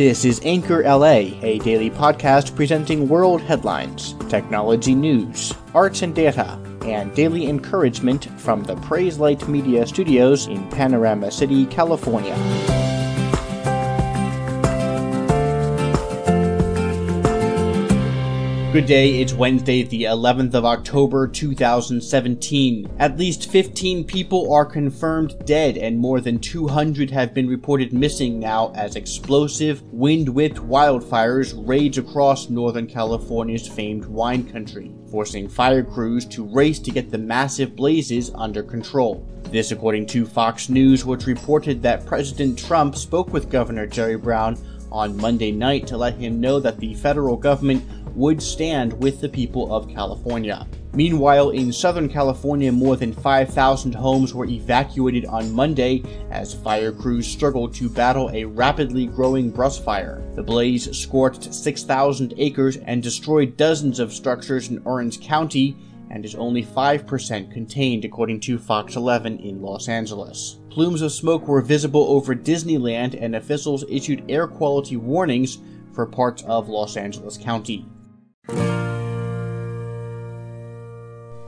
This is Anchor LA, a daily podcast presenting world headlines, technology news, arts and data, and daily encouragement from the Praise Light Media Studios in Panorama City, California. Good day, it's Wednesday, the 11th of October 2017. At least 15 people are confirmed dead, and more than 200 have been reported missing now as explosive, wind whipped wildfires rage across Northern California's famed wine country, forcing fire crews to race to get the massive blazes under control. This, according to Fox News, which reported that President Trump spoke with Governor Jerry Brown on Monday night to let him know that the federal government would stand with the people of California. Meanwhile, in Southern California, more than 5,000 homes were evacuated on Monday as fire crews struggled to battle a rapidly growing brush fire. The blaze scorched 6,000 acres and destroyed dozens of structures in Orange County and is only 5% contained, according to Fox 11 in Los Angeles. Plumes of smoke were visible over Disneyland, and officials issued air quality warnings for parts of Los Angeles County.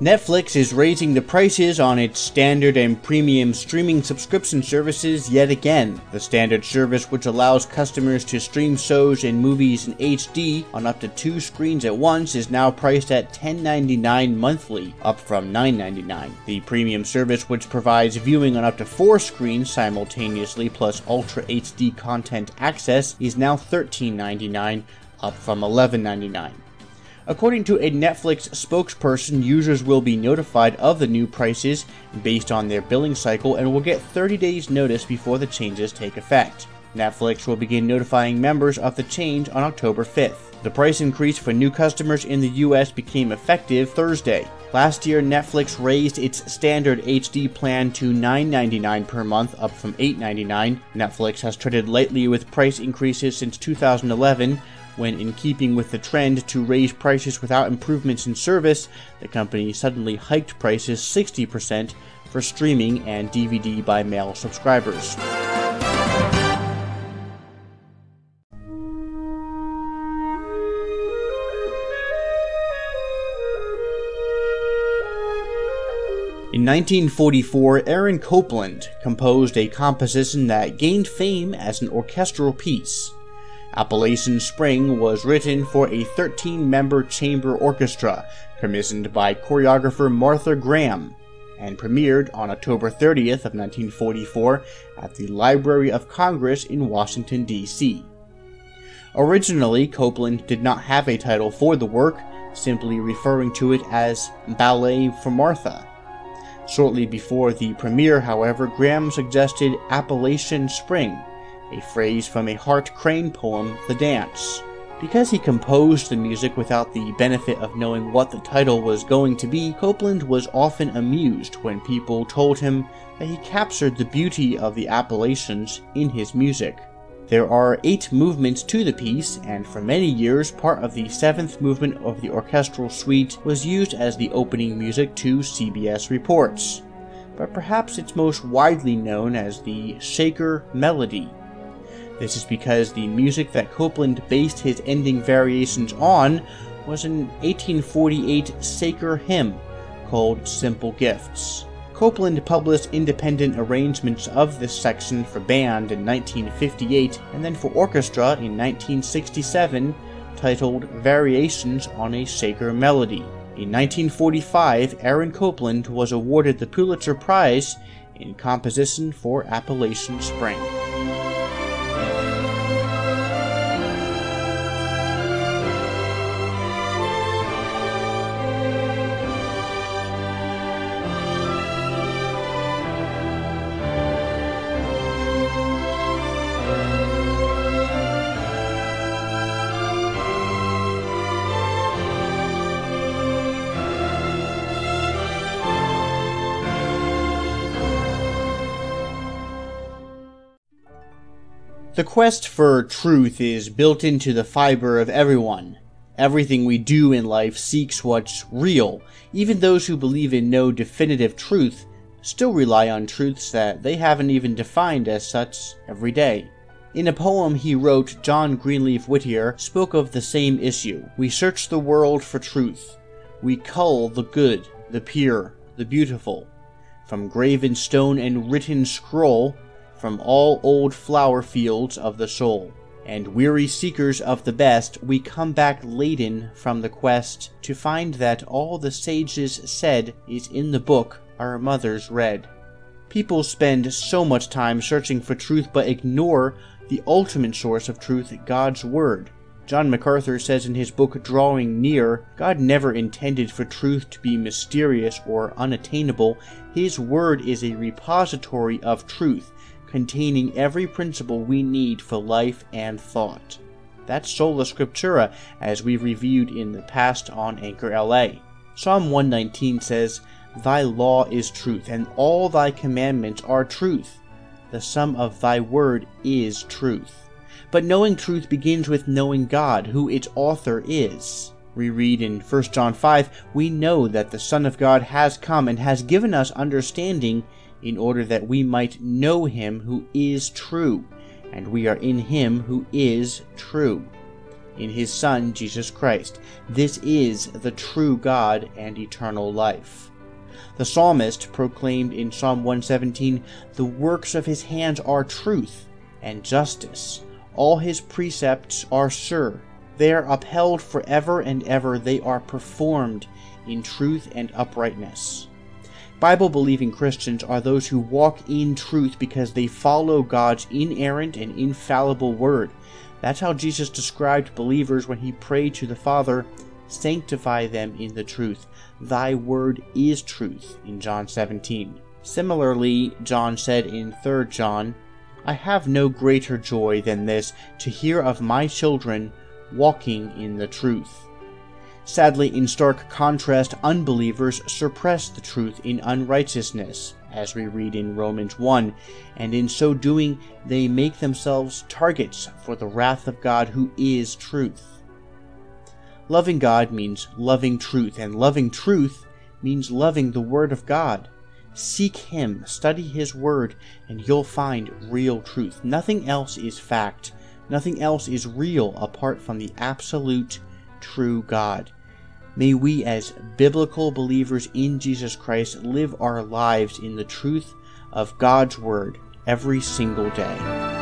Netflix is raising the prices on its standard and premium streaming subscription services yet again. The standard service, which allows customers to stream shows and movies in HD on up to two screens at once, is now priced at $10.99 monthly, up from $9.99. The premium service, which provides viewing on up to four screens simultaneously plus Ultra HD content access, is now $13.99, up from $11.99. According to a Netflix spokesperson, users will be notified of the new prices based on their billing cycle and will get 30 days notice before the changes take effect. Netflix will begin notifying members of the change on October 5th. The price increase for new customers in the US became effective Thursday. Last year, Netflix raised its standard HD plan to $9.99 per month, up from $8.99. Netflix has treaded lightly with price increases since 2011, when, in keeping with the trend to raise prices without improvements in service, the company suddenly hiked prices 60% for streaming and DVD by mail subscribers. In 1944, Aaron Copland composed a composition that gained fame as an orchestral piece. Appalachian Spring was written for a 13 member chamber orchestra commissioned by choreographer Martha Graham and premiered on October 30th of 1944 at the Library of Congress in Washington D.C. Originally, Copland did not have a title for the work, simply referring to it as Ballet for Martha. Shortly before the premiere, however, Graham suggested Appalachian Spring, a phrase from a Hart Crane poem, The Dance. Because he composed the music without the benefit of knowing what the title was going to be, Copland was often amused when people told him that he captured the beauty of the Appalachians in his music. There are eight movements to the piece, and for many years, part of the seventh movement of the orchestral suite was used as the opening music to CBS reports. But perhaps it's most widely known as the Shaker Melody, this is because the music that Copland based his ending variations on was an 1848 Shaker hymn called Simple Gifts. Copland published independent arrangements of this section for band in 1958 and then for orchestra in 1967 titled Variations on a Shaker Melody. In 1945, Aaron Copland was awarded the Pulitzer Prize in Composition for Appalachian Spring. The quest for truth is built into the fiber of everyone. Everything we do in life seeks what's real. Even those who believe in no definitive truth still rely on truths that they haven't even defined as such every day. In a poem he wrote, John Greenleaf Whittier spoke of the same issue. We search the world for truth. We cull the good, the pure, the beautiful. From graven stone and written scroll, from all old flower fields of the soul. And weary seekers of the best, we come back laden from the quest to find that all the sages said is in the book our mothers read. People spend so much time searching for truth but ignore the ultimate source of truth, God's Word. John MacArthur says in his book Drawing Near, God never intended for truth to be mysterious or unattainable. His Word is a repository of truth, containing every principle we need for life and thought. That's Sola Scriptura, as we reviewed in the past on Anchor LA. Psalm 119 says, Thy law is truth, and all thy commandments are truth the sum of thy word is truth. But knowing truth begins with knowing God, who its author is. We read in 1 John 5, we know that the Son of God has come and has given us understanding in order that we might know him who is true, and we are in him who is true. In his Son, Jesus Christ. This is the true God and eternal life. The psalmist proclaimed in Psalm 117 The works of his hands are truth and justice. All his precepts are sure. They are upheld forever and ever. They are performed in truth and uprightness. Bible believing Christians are those who walk in truth because they follow God's inerrant and infallible word. That's how Jesus described believers when he prayed to the Father, Sanctify them in the truth. Thy word is truth, in John 17. Similarly, John said in 3 John, I have no greater joy than this, to hear of my children walking in the truth. Sadly, in stark contrast, unbelievers suppress the truth in unrighteousness, as we read in Romans 1, and in so doing, they make themselves targets for the wrath of God who is truth. Loving God means loving truth, and loving truth means loving the Word of God. Seek Him, study His Word, and you'll find real truth. Nothing else is fact. Nothing else is real apart from the absolute true God. May we, as biblical believers in Jesus Christ, live our lives in the truth of God's Word every single day.